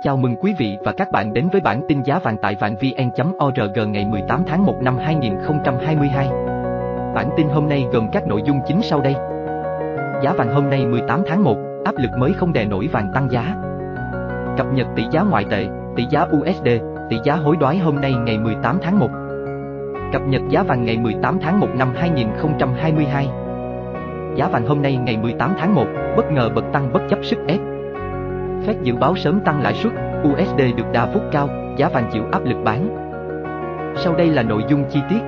Chào mừng quý vị và các bạn đến với bản tin giá vàng tại vàng vn.org ngày 18 tháng 1 năm 2022. Bản tin hôm nay gồm các nội dung chính sau đây. Giá vàng hôm nay 18 tháng 1, áp lực mới không đè nổi vàng tăng giá. Cập nhật tỷ giá ngoại tệ, tỷ giá USD, tỷ giá hối đoái hôm nay ngày 18 tháng 1. Cập nhật giá vàng ngày 18 tháng 1 năm 2022. Giá vàng hôm nay ngày 18 tháng 1, bất ngờ bật tăng bất chấp sức ép. Fed dự báo sớm tăng lãi suất, USD được đà phúc cao, giá vàng chịu áp lực bán. Sau đây là nội dung chi tiết.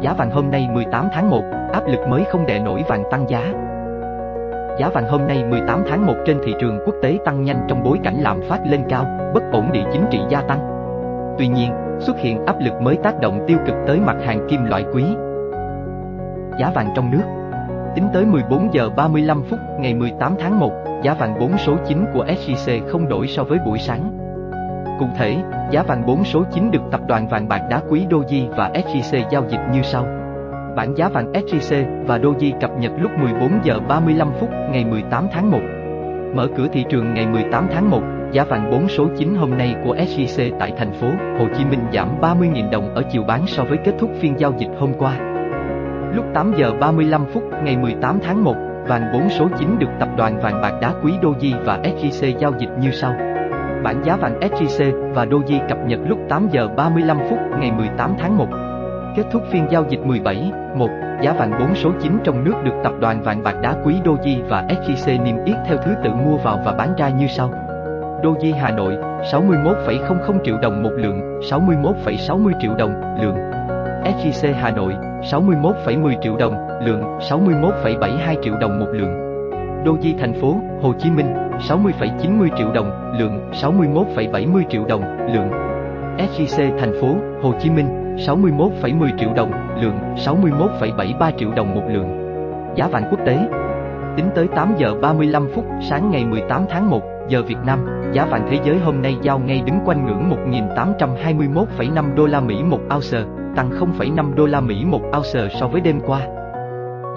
Giá vàng hôm nay 18 tháng 1, áp lực mới không đè nổi vàng tăng giá. Giá vàng hôm nay 18 tháng 1 trên thị trường quốc tế tăng nhanh trong bối cảnh lạm phát lên cao, bất ổn địa chính trị gia tăng. Tuy nhiên, xuất hiện áp lực mới tác động tiêu cực tới mặt hàng kim loại quý. Giá vàng trong nước Tính tới 14 giờ 35 phút ngày 18 tháng 1, giá vàng 4 số 9 của SJC không đổi so với buổi sáng. Cụ thể, giá vàng 4 số 9 được tập đoàn vàng bạc đá quý Doji và SJC giao dịch như sau. Bản giá vàng SJC và Doji cập nhật lúc 14 giờ 35 phút ngày 18 tháng 1. Mở cửa thị trường ngày 18 tháng 1, giá vàng 4 số 9 hôm nay của SJC tại thành phố Hồ Chí Minh giảm 30.000 đồng ở chiều bán so với kết thúc phiên giao dịch hôm qua. Lúc 8 giờ 35 phút ngày 18 tháng 1, vàng 4 số 9 được tập đoàn vàng bạc đá quý Doji và SJC giao dịch như sau. Bản giá vàng SJC và Doji cập nhật lúc 8 giờ 35 phút ngày 18 tháng 1. Kết thúc phiên giao dịch 17, 1, giá vàng 4 số 9 trong nước được tập đoàn vàng bạc đá quý Doji và SJC niêm yết theo thứ tự mua vào và bán ra như sau. Doji Hà Nội, 61,00 triệu đồng một lượng, 61,60 triệu đồng lượng. SJC Hà Nội, 61,10 triệu đồng, lượng 61,72 triệu đồng một lượng. Doji thành phố Hồ Chí Minh 60,90 triệu đồng, lượng 61,70 triệu đồng, lượng. SJC thành phố Hồ Chí Minh 61,10 triệu đồng, lượng 61,73 triệu đồng một lượng. Giá vàng quốc tế Tính tới 8 giờ 35 phút sáng ngày 18 tháng 1 giờ Việt Nam, giá vàng thế giới hôm nay giao ngay đứng quanh ngưỡng 1.821,5 đô la Mỹ một ounce, tăng 0,5 đô la Mỹ một ounce so với đêm qua.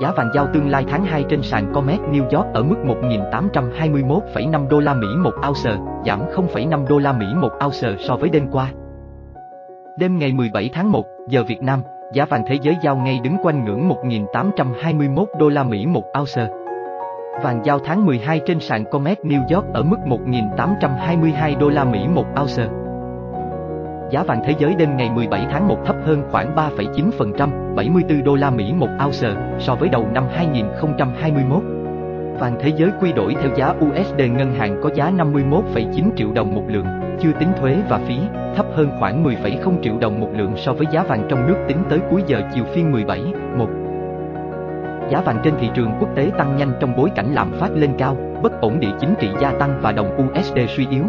Giá vàng giao tương lai tháng 2 trên sàn Comex New York ở mức 1.821,5 đô la Mỹ một ounce, giảm 0,5 đô la Mỹ một ounce so với đêm qua. Đêm ngày 17 tháng 1 giờ Việt Nam, giá vàng thế giới giao ngay đứng quanh ngưỡng 1.821 đô la Mỹ một ounce. Vàng giao tháng 12 trên sàn Comex New York ở mức 1.822 đô la Mỹ một ounce. Giá vàng thế giới đêm ngày 17 tháng 1 thấp hơn khoảng 3,9%, 74 đô la Mỹ một ounce so với đầu năm 2021. Vàng thế giới quy đổi theo giá USD ngân hàng có giá 51,9 triệu đồng một lượng, chưa tính thuế và phí, thấp hơn khoảng 10,0 triệu đồng một lượng so với giá vàng trong nước tính tới cuối giờ chiều phiên 17, 1 giá vàng trên thị trường quốc tế tăng nhanh trong bối cảnh lạm phát lên cao, bất ổn địa chính trị gia tăng và đồng USD suy yếu.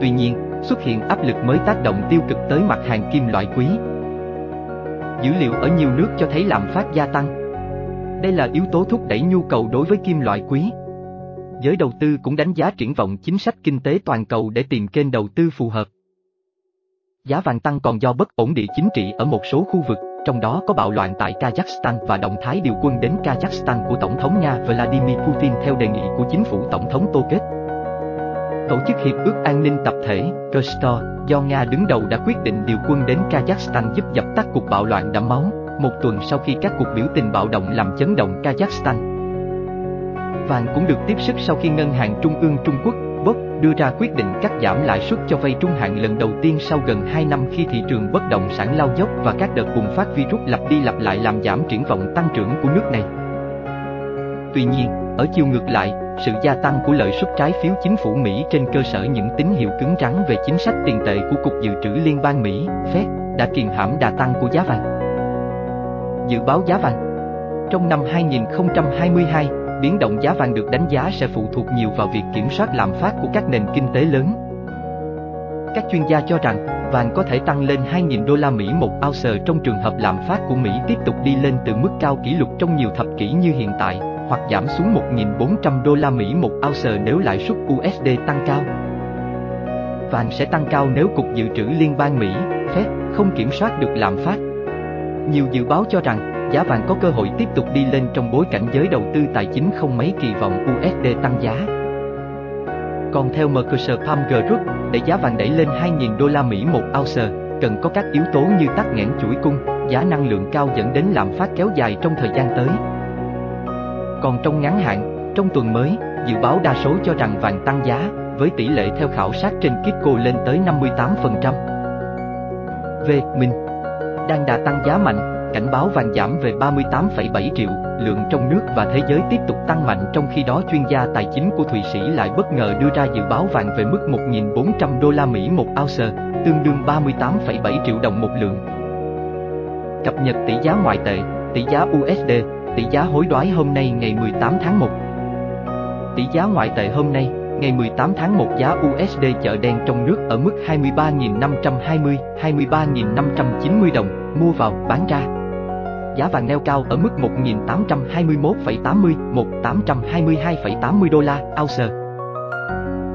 Tuy nhiên, xuất hiện áp lực mới tác động tiêu cực tới mặt hàng kim loại quý. Dữ liệu ở nhiều nước cho thấy lạm phát gia tăng. Đây là yếu tố thúc đẩy nhu cầu đối với kim loại quý. Giới đầu tư cũng đánh giá triển vọng chính sách kinh tế toàn cầu để tìm kênh đầu tư phù hợp. Giá vàng tăng còn do bất ổn địa chính trị ở một số khu vực, trong đó có bạo loạn tại Kazakhstan và động thái điều quân đến Kazakhstan của Tổng thống Nga Vladimir Putin theo đề nghị của chính phủ Tổng thống Tô Kết. Tổ chức Hiệp ước An ninh Tập thể, Kostor, do Nga đứng đầu đã quyết định điều quân đến Kazakhstan giúp dập tắt cuộc bạo loạn đẫm máu, một tuần sau khi các cuộc biểu tình bạo động làm chấn động Kazakhstan. Vàng cũng được tiếp sức sau khi Ngân hàng Trung ương Trung Quốc, BOC, đưa ra quyết định cắt giảm lãi suất cho vay trung hạn lần đầu tiên sau gần 2 năm khi thị trường bất động sản lao dốc và các đợt bùng phát virus lặp đi lặp lại làm giảm triển vọng tăng trưởng của nước này. Tuy nhiên, ở chiều ngược lại, sự gia tăng của lợi suất trái phiếu chính phủ Mỹ trên cơ sở những tín hiệu cứng rắn về chính sách tiền tệ của Cục Dự trữ Liên bang Mỹ, Fed, đã kiềm hãm đà tăng của giá vàng. Dự báo giá vàng Trong năm 2022, biến động giá vàng được đánh giá sẽ phụ thuộc nhiều vào việc kiểm soát lạm phát của các nền kinh tế lớn. Các chuyên gia cho rằng, vàng có thể tăng lên 2.000 đô la Mỹ một ounce trong trường hợp lạm phát của Mỹ tiếp tục đi lên từ mức cao kỷ lục trong nhiều thập kỷ như hiện tại, hoặc giảm xuống 1.400 đô la Mỹ một ounce nếu lãi suất USD tăng cao. Vàng sẽ tăng cao nếu Cục Dự trữ Liên bang Mỹ, Fed, không kiểm soát được lạm phát. Nhiều dự báo cho rằng, giá vàng có cơ hội tiếp tục đi lên trong bối cảnh giới đầu tư tài chính không mấy kỳ vọng USD tăng giá. Còn theo Mercer Palm Group, để giá vàng đẩy lên 2.000 đô la Mỹ một ounce, cần có các yếu tố như tắc nghẽn chuỗi cung, giá năng lượng cao dẫn đến lạm phát kéo dài trong thời gian tới. Còn trong ngắn hạn, trong tuần mới, dự báo đa số cho rằng vàng tăng giá, với tỷ lệ theo khảo sát trên Kitco lên tới 58%. Về mình đang đà tăng giá mạnh, cảnh báo vàng giảm về 38,7 triệu, lượng trong nước và thế giới tiếp tục tăng mạnh trong khi đó chuyên gia tài chính của Thụy Sĩ lại bất ngờ đưa ra dự báo vàng về mức 1.400 đô la Mỹ một ounce, tương đương 38,7 triệu đồng một lượng. Cập nhật tỷ giá ngoại tệ, tỷ giá USD, tỷ giá hối đoái hôm nay ngày 18 tháng 1. Tỷ giá ngoại tệ hôm nay, ngày 18 tháng 1 giá USD chợ đen trong nước ở mức 23.520, 23.590 đồng, mua vào, bán ra. Giá vàng neo cao ở mức 1.821,80, 1.822,80 đô la, ounce.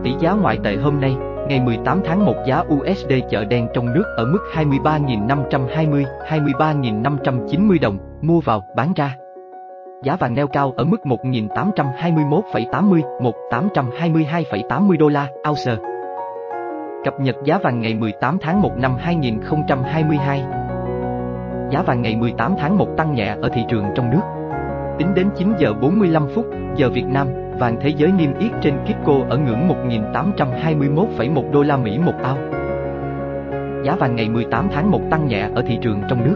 Tỷ giá ngoại tệ hôm nay, ngày 18 tháng 1 giá USD chợ đen trong nước ở mức 23.520, 23.590 đồng, mua vào, bán ra giá vàng neo cao ở mức 1.821,80, 1.822,80 đô la, ounce. Cập nhật giá vàng ngày 18 tháng 1 năm 2022 Giá vàng ngày 18 tháng 1 tăng nhẹ ở thị trường trong nước. Tính đến 9 giờ 45 phút, giờ Việt Nam, vàng thế giới niêm yết trên Kitco ở ngưỡng 1.821,1 đô la Mỹ một ao. Giá vàng ngày 18 tháng 1 tăng nhẹ ở thị trường trong nước.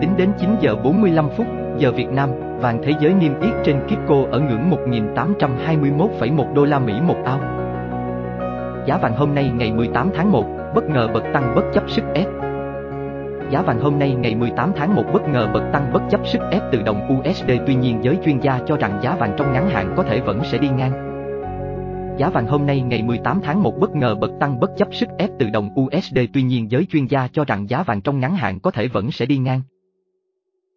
Tính đến 9 giờ 45 phút, giờ Việt Nam, vàng thế giới niêm yết trên Kitco ở ngưỡng 1.821,1 đô la Mỹ một ao. Giá vàng hôm nay ngày 18 tháng 1, bất ngờ bật tăng bất chấp sức ép. Giá vàng hôm nay ngày 18 tháng 1 bất ngờ bật tăng bất chấp sức ép từ đồng USD tuy nhiên giới chuyên gia cho rằng giá vàng trong ngắn hạn có thể vẫn sẽ đi ngang. Giá vàng hôm nay ngày 18 tháng 1 bất ngờ bật tăng bất chấp sức ép từ đồng USD tuy nhiên giới chuyên gia cho rằng giá vàng trong ngắn hạn có thể vẫn sẽ đi ngang.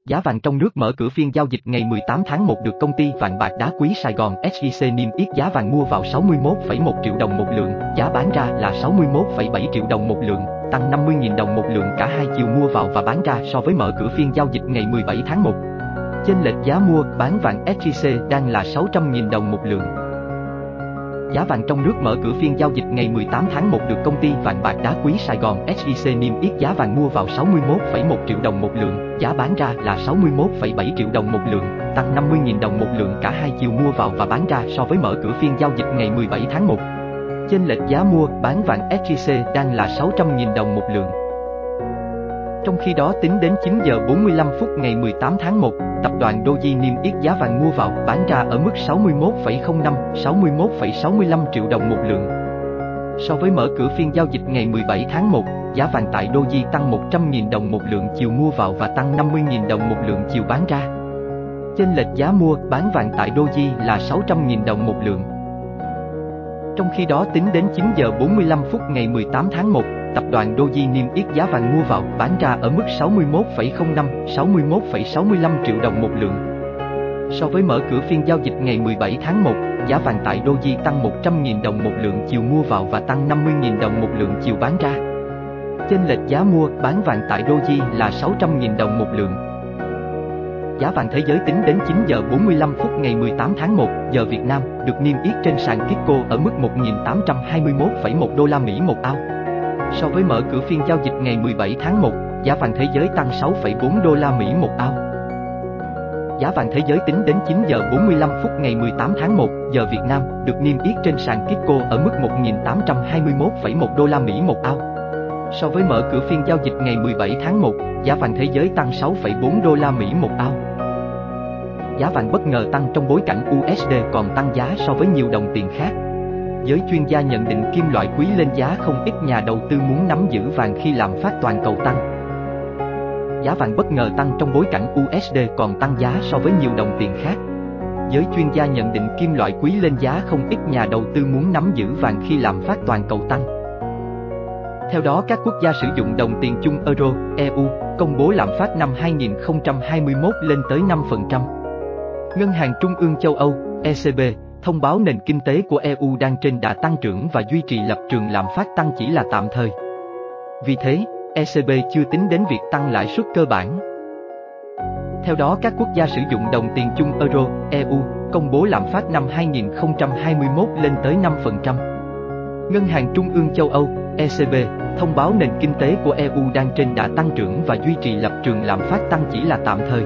Giá vàng trong nước mở cửa phiên giao dịch ngày 18 tháng 1 được công ty vàng bạc đá quý Sài Gòn SJC niêm yết giá vàng mua vào 61,1 triệu đồng một lượng, giá bán ra là 61,7 triệu đồng một lượng, tăng 50.000 đồng một lượng cả hai chiều mua vào và bán ra so với mở cửa phiên giao dịch ngày 17 tháng 1. Chênh lệch giá mua bán vàng SJC đang là 600.000 đồng một lượng. Giá vàng trong nước mở cửa phiên giao dịch ngày 18 tháng 1 được công ty vàng bạc đá quý Sài Gòn SJC niêm yết giá vàng mua vào 61,1 triệu đồng một lượng, giá bán ra là 61,7 triệu đồng một lượng, tăng 50.000 đồng một lượng cả hai chiều mua vào và bán ra so với mở cửa phiên giao dịch ngày 17 tháng 1. Chênh lệch giá mua bán vàng SJC đang là 600.000 đồng một lượng. Trong khi đó tính đến 9 giờ 45 phút ngày 18 tháng 1, tập đoàn Doji niêm yết giá vàng mua vào bán ra ở mức 61,05, 61,65 triệu đồng một lượng. So với mở cửa phiên giao dịch ngày 17 tháng 1, giá vàng tại Doji tăng 100.000 đồng một lượng chiều mua vào và tăng 50.000 đồng một lượng chiều bán ra. Chênh lệch giá mua bán vàng tại Doji là 600.000 đồng một lượng. Trong khi đó tính đến 9 giờ 45 phút ngày 18 tháng 1, tập đoàn Doji niêm yết giá vàng mua vào bán ra ở mức 61,05, 61,65 triệu đồng một lượng. So với mở cửa phiên giao dịch ngày 17 tháng 1, giá vàng tại Doji tăng 100.000 đồng một lượng chiều mua vào và tăng 50.000 đồng một lượng chiều bán ra. Chênh lệch giá mua bán vàng tại Doji là 600.000 đồng một lượng. Giá vàng thế giới tính đến 9 giờ 45 phút ngày 18 tháng 1 giờ Việt Nam được niêm yết trên sàn Kitco ở mức 1.821,1 đô la Mỹ một ao. So với mở cửa phiên giao dịch ngày 17 tháng 1, giá vàng thế giới tăng 6,4 đô la Mỹ một ao. Giá vàng thế giới tính đến 9 giờ 45 phút ngày 18 tháng 1 giờ Việt Nam được niêm yết trên sàn Kitco ở mức 1.821,1 đô la Mỹ một ao. So với mở cửa phiên giao dịch ngày 17 tháng 1, giá vàng thế giới tăng 6,4 đô la Mỹ một ao. Giá vàng bất ngờ tăng trong bối cảnh USD còn tăng giá so với nhiều đồng tiền khác. Giới chuyên gia nhận định kim loại quý lên giá không ít nhà đầu tư muốn nắm giữ vàng khi làm phát toàn cầu tăng. Giá vàng bất ngờ tăng trong bối cảnh USD còn tăng giá so với nhiều đồng tiền khác. Giới chuyên gia nhận định kim loại quý lên giá không ít nhà đầu tư muốn nắm giữ vàng khi làm phát toàn cầu tăng. Theo đó các quốc gia sử dụng đồng tiền chung Euro, EU, công bố lạm phát năm 2021 lên tới 5%. Ngân hàng Trung ương châu Âu, ECB, thông báo nền kinh tế của EU đang trên đà tăng trưởng và duy trì lập trường lạm phát tăng chỉ là tạm thời. Vì thế, ECB chưa tính đến việc tăng lãi suất cơ bản. Theo đó các quốc gia sử dụng đồng tiền chung Euro, EU, công bố lạm phát năm 2021 lên tới 5%. Ngân hàng Trung ương châu Âu, ECB, thông báo nền kinh tế của EU đang trên đà tăng trưởng và duy trì lập trường lạm phát tăng chỉ là tạm thời.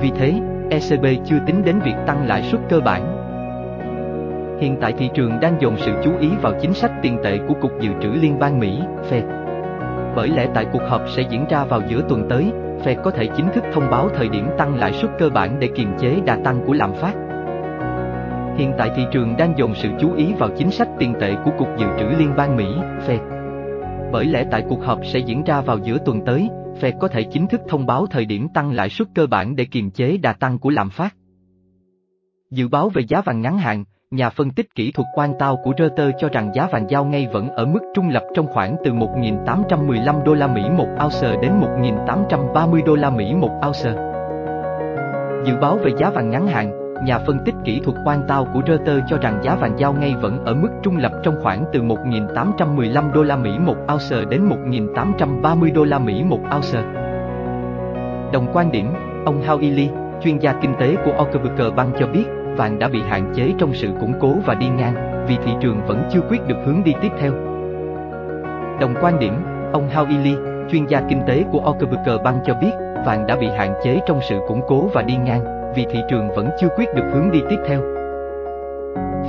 Vì thế, ECB chưa tính đến việc tăng lãi suất cơ bản. Hiện tại thị trường đang dồn sự chú ý vào chính sách tiền tệ của Cục Dự trữ Liên bang Mỹ, Fed. Bởi lẽ tại cuộc họp sẽ diễn ra vào giữa tuần tới, Fed có thể chính thức thông báo thời điểm tăng lãi suất cơ bản để kiềm chế đà tăng của lạm phát. Hiện tại thị trường đang dồn sự chú ý vào chính sách tiền tệ của Cục Dự trữ Liên bang Mỹ, Fed. Bởi lẽ tại cuộc họp sẽ diễn ra vào giữa tuần tới, Fed có thể chính thức thông báo thời điểm tăng lãi suất cơ bản để kiềm chế đà tăng của lạm phát. Dự báo về giá vàng ngắn hạn, nhà phân tích kỹ thuật quan tao của Reuters cho rằng giá vàng giao ngay vẫn ở mức trung lập trong khoảng từ 1.815 đô la Mỹ một ounce đến 1.830 đô la Mỹ một ounce. Dự báo về giá vàng ngắn hạn, Nhà phân tích kỹ thuật quan tao của Reuters cho rằng giá vàng giao ngay vẫn ở mức trung lập trong khoảng từ 1.815 đô la Mỹ một ounce đến 1.830 đô la Mỹ một ounce. Đồng quan điểm, ông Hao Ili, chuyên gia kinh tế của October Bank cho biết, vàng đã bị hạn chế trong sự củng cố và đi ngang, vì thị trường vẫn chưa quyết được hướng đi tiếp theo. Đồng quan điểm, ông Hao Ili, chuyên gia kinh tế của October Bank cho biết, vàng đã bị hạn chế trong sự củng cố và đi ngang, vì thị trường vẫn chưa quyết được hướng đi tiếp theo.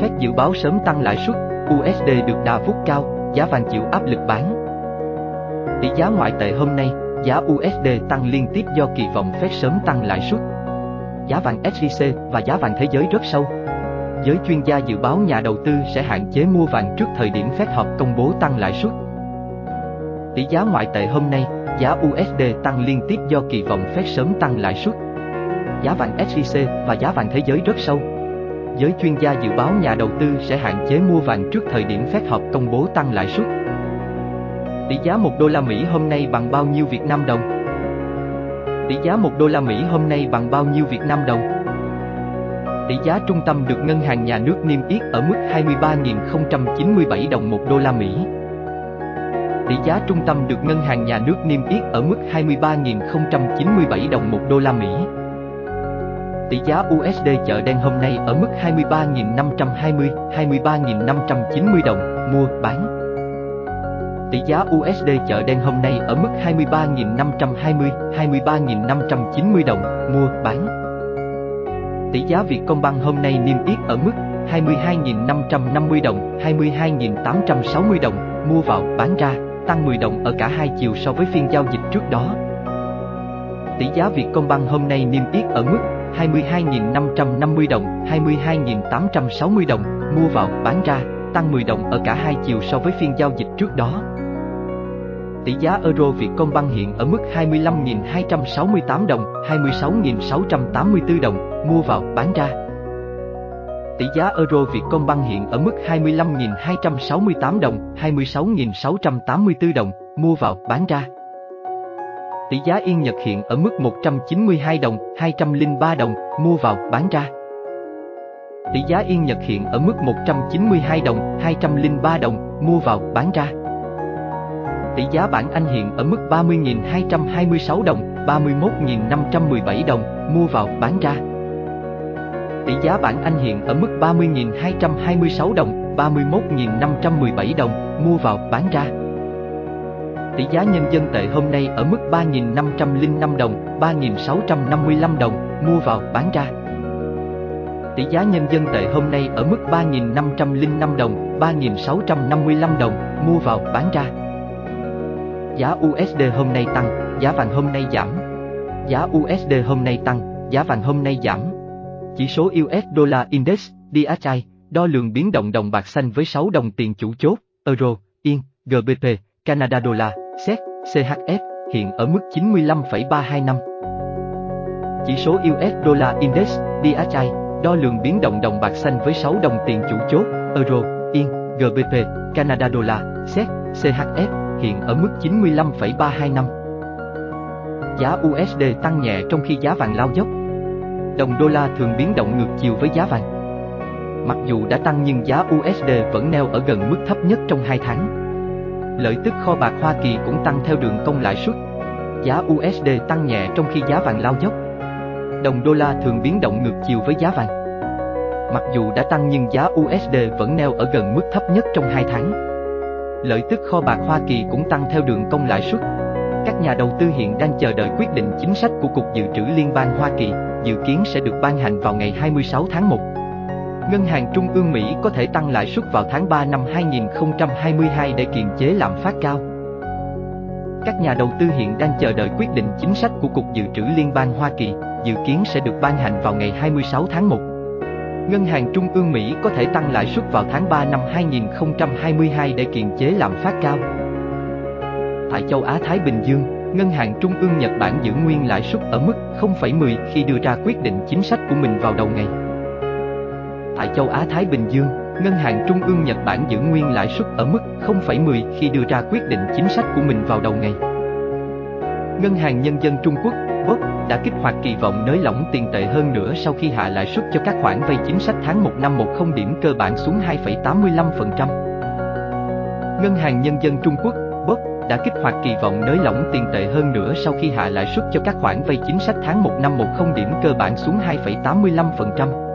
Fed dự báo sớm tăng lãi suất, USD được đà vút cao, giá vàng chịu áp lực bán. Tỷ giá ngoại tệ hôm nay, giá USD tăng liên tiếp do kỳ vọng Fed sớm tăng lãi suất. Giá vàng SJC và giá vàng thế giới rất sâu. Giới chuyên gia dự báo nhà đầu tư sẽ hạn chế mua vàng trước thời điểm Fed họp công bố tăng lãi suất. Tỷ giá ngoại tệ hôm nay, giá USD tăng liên tiếp do kỳ vọng Fed sớm tăng lãi suất giá vàng SJC và giá vàng thế giới rất sâu. Giới chuyên gia dự báo nhà đầu tư sẽ hạn chế mua vàng trước thời điểm phép họp công bố tăng lãi suất. Tỷ giá 1 đô la Mỹ hôm nay bằng bao nhiêu Việt Nam đồng? Tỷ giá 1 đô la Mỹ hôm nay bằng bao nhiêu Việt Nam đồng? Tỷ giá trung tâm được ngân hàng nhà nước niêm yết ở mức 23.097 đồng 1 đô la Mỹ. Tỷ giá trung tâm được ngân hàng nhà nước niêm yết ở mức 23.097 đồng 1 đô la Mỹ. Tỷ giá USD chợ đen hôm nay ở mức 23.520, 23.590 đồng, mua, bán. Tỷ giá USD chợ đen hôm nay ở mức 23.520, 23.590 đồng, mua, bán. Tỷ giá Vietcombank hôm nay niêm yết ở mức 22.550 đồng, 22.860 đồng, mua vào, bán ra, tăng 10 đồng ở cả hai chiều so với phiên giao dịch trước đó. Tỷ giá Vietcombank hôm nay niêm yết ở mức 22.550 đồng, 22.860 đồng, mua vào, bán ra, tăng 10 đồng ở cả hai chiều so với phiên giao dịch trước đó. Tỷ giá euro Vietcombank hiện ở mức 25.268 đồng, 26.684 đồng, mua vào, bán ra. Tỷ giá euro Vietcombank hiện ở mức 25.268 đồng, 26.684 đồng, mua vào, bán ra. Tỷ giá Yên Nhật hiện ở mức 192 đồng, 203 đồng, mua vào, bán ra. Tỷ giá Yên Nhật hiện ở mức 192 đồng, 203 đồng, mua vào, bán ra. Tỷ giá bảng Anh hiện ở mức 30.226 đồng, 31.517 đồng, mua vào, bán ra. Tỷ giá bảng Anh hiện ở mức 30.226 đồng, 31.517 đồng, mua vào, bán ra. Tỷ giá nhân dân tệ hôm nay ở mức 3.505 đồng, 3.655 đồng, mua vào, bán ra. Tỷ giá nhân dân tệ hôm nay ở mức 3.505 đồng, 3.655 đồng, mua vào, bán ra. Giá USD hôm nay tăng, giá vàng hôm nay giảm. Giá USD hôm nay tăng, giá vàng hôm nay giảm. Chỉ số US Dollar Index, DXY, đo lường biến động đồng bạc xanh với 6 đồng tiền chủ chốt, Euro, Yên, GBP, Canada Dollar, SEC, CHF, hiện ở mức 95,325. Chỉ số US Dollar Index, DXY, đo lường biến động đồng bạc xanh với 6 đồng tiền chủ chốt, Euro, Yên, GBP, Canada Dollar, SEC, CHF, hiện ở mức 95,325. Giá USD tăng nhẹ trong khi giá vàng lao dốc. Đồng đô la thường biến động ngược chiều với giá vàng. Mặc dù đã tăng nhưng giá USD vẫn neo ở gần mức thấp nhất trong 2 tháng. Lợi tức kho bạc Hoa Kỳ cũng tăng theo đường công lãi suất. Giá USD tăng nhẹ trong khi giá vàng lao dốc. Đồng đô la thường biến động ngược chiều với giá vàng. Mặc dù đã tăng nhưng giá USD vẫn neo ở gần mức thấp nhất trong 2 tháng. Lợi tức kho bạc Hoa Kỳ cũng tăng theo đường công lãi suất. Các nhà đầu tư hiện đang chờ đợi quyết định chính sách của Cục Dự trữ Liên bang Hoa Kỳ, dự kiến sẽ được ban hành vào ngày 26 tháng 1. Ngân hàng Trung ương Mỹ có thể tăng lãi suất vào tháng 3 năm 2022 để kiềm chế lạm phát cao. Các nhà đầu tư hiện đang chờ đợi quyết định chính sách của Cục Dự trữ Liên bang Hoa Kỳ, dự kiến sẽ được ban hành vào ngày 26 tháng 1. Ngân hàng Trung ương Mỹ có thể tăng lãi suất vào tháng 3 năm 2022 để kiềm chế lạm phát cao. Tại châu Á Thái Bình Dương, Ngân hàng Trung ương Nhật Bản giữ nguyên lãi suất ở mức 0,10 khi đưa ra quyết định chính sách của mình vào đầu ngày. Tại châu Á Thái Bình Dương, Ngân hàng Trung ương Nhật Bản giữ nguyên lãi suất ở mức 0,10 khi đưa ra quyết định chính sách của mình vào đầu ngày. Ngân hàng Nhân dân Trung Quốc, BOP, đã kích hoạt kỳ vọng nới lỏng tiền tệ hơn nữa sau khi hạ lãi suất cho các khoản vay chính sách tháng 1 năm 10 điểm cơ bản xuống 2,85%. Ngân hàng Nhân dân Trung Quốc, BOC, đã kích hoạt kỳ vọng nới lỏng tiền tệ hơn nữa sau khi hạ lãi suất cho các khoản vay chính sách tháng 1 năm 10 điểm cơ bản xuống 2,85%.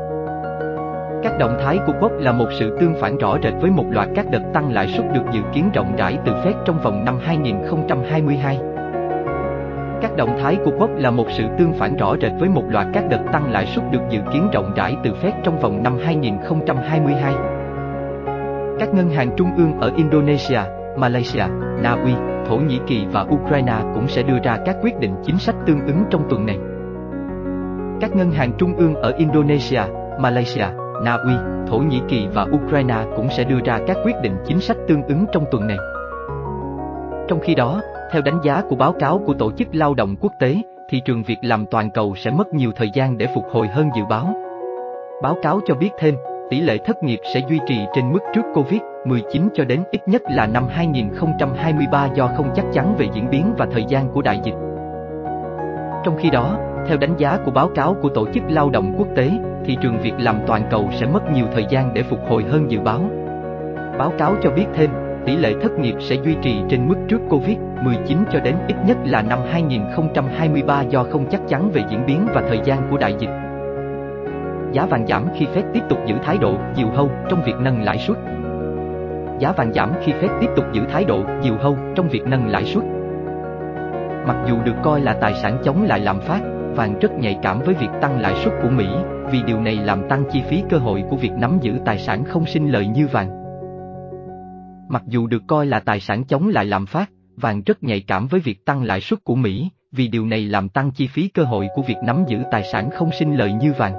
Các động thái của BOC là một sự tương phản rõ rệt với một loạt các đợt tăng lãi suất được dự kiến rộng rãi từ Fed trong vòng năm 2022. Các động thái của Quốc là một sự tương phản rõ rệt với một loạt các đợt tăng lãi suất được dự kiến rộng rãi từ Fed trong vòng năm 2022. Các ngân hàng trung ương ở Indonesia, Malaysia, Na Uy, Thổ Nhĩ Kỳ và Ukraine cũng sẽ đưa ra các quyết định chính sách tương ứng trong tuần này. Các ngân hàng trung ương ở Indonesia, Malaysia, Na Uy, Thổ Nhĩ Kỳ và Ukraine cũng sẽ đưa ra các quyết định chính sách tương ứng trong tuần này. Trong khi đó, theo đánh giá của báo cáo của Tổ chức Lao động Quốc tế, thị trường việc làm toàn cầu sẽ mất nhiều thời gian để phục hồi hơn dự báo. Báo cáo cho biết thêm, tỷ lệ thất nghiệp sẽ duy trì trên mức trước Covid-19 cho đến ít nhất là năm 2023 do không chắc chắn về diễn biến và thời gian của đại dịch. Trong khi đó, theo đánh giá của báo cáo của Tổ chức Lao động Quốc tế, thị trường việc làm toàn cầu sẽ mất nhiều thời gian để phục hồi hơn dự báo. Báo cáo cho biết thêm, tỷ lệ thất nghiệp sẽ duy trì trên mức trước Covid-19 cho đến ít nhất là năm 2023 do không chắc chắn về diễn biến và thời gian của đại dịch. Giá vàng giảm khi Fed tiếp tục giữ thái độ dịu hâu trong việc nâng lãi suất. Giá vàng giảm khi Fed tiếp tục giữ thái độ dịu hâu trong việc nâng lãi suất. Mặc dù được coi là tài sản chống lại lạm phát, vàng rất nhạy cảm với việc tăng lãi suất của Mỹ, vì điều này làm tăng chi phí cơ hội của việc nắm giữ tài sản không sinh lợi như vàng. Mặc dù được coi là tài sản chống lại lạm phát, vàng rất nhạy cảm với việc tăng lãi suất của Mỹ, vì điều này làm tăng chi phí cơ hội của việc nắm giữ tài sản không sinh lợi như vàng.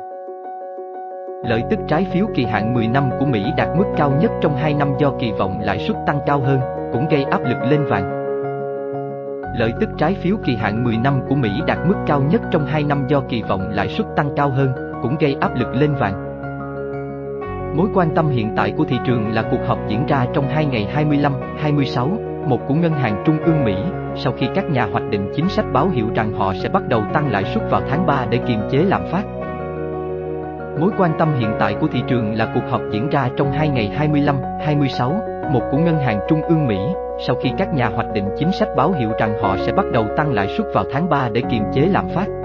Lợi tức trái phiếu kỳ hạn 10 năm của Mỹ đạt mức cao nhất trong 2 năm do kỳ vọng lãi suất tăng cao hơn, cũng gây áp lực lên vàng. Lợi tức trái phiếu kỳ hạn 10 năm của Mỹ đạt mức cao nhất trong 2 năm do kỳ vọng lãi suất tăng cao hơn, cũng gây áp lực lên vàng. Mối quan tâm hiện tại của thị trường là cuộc họp diễn ra trong hai ngày 25, 26, một của Ngân hàng Trung ương Mỹ, sau khi các nhà hoạch định chính sách báo hiệu rằng họ sẽ bắt đầu tăng lãi suất vào tháng 3 để kiềm chế lạm phát. Mối quan tâm hiện tại của thị trường là cuộc họp diễn ra trong hai ngày 25, 26, một của Ngân hàng Trung ương Mỹ, sau khi các nhà hoạch định chính sách báo hiệu rằng họ sẽ bắt đầu tăng lãi suất vào tháng 3 để kiềm chế lạm phát.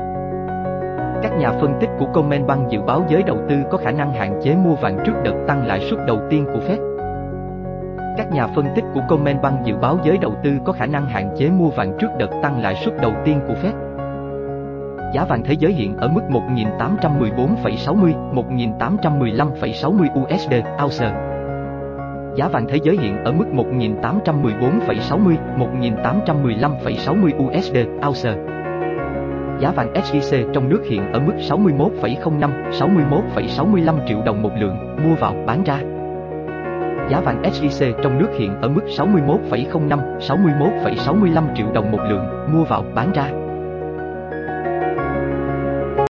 Các nhà phân tích của Commerzbank dự báo giới đầu tư có khả năng hạn chế mua vàng trước đợt tăng lãi suất đầu tiên của Fed. Các nhà phân tích của Commerzbank dự báo giới đầu tư có khả năng hạn chế mua vàng trước đợt tăng lãi suất đầu tiên của Fed. Giá vàng thế giới hiện ở mức 1.814,60, 1.815,60 USD ounce. Giá vàng thế giới hiện ở mức 1.814,60, 1.815,60 USD ounce. Giá vàng SJC trong nước hiện ở mức 61,05, 61,65 triệu đồng một lượng, mua vào, bán ra. Giá vàng SJC trong nước hiện ở mức 61,05, 61,65 triệu đồng một lượng, mua vào, bán ra.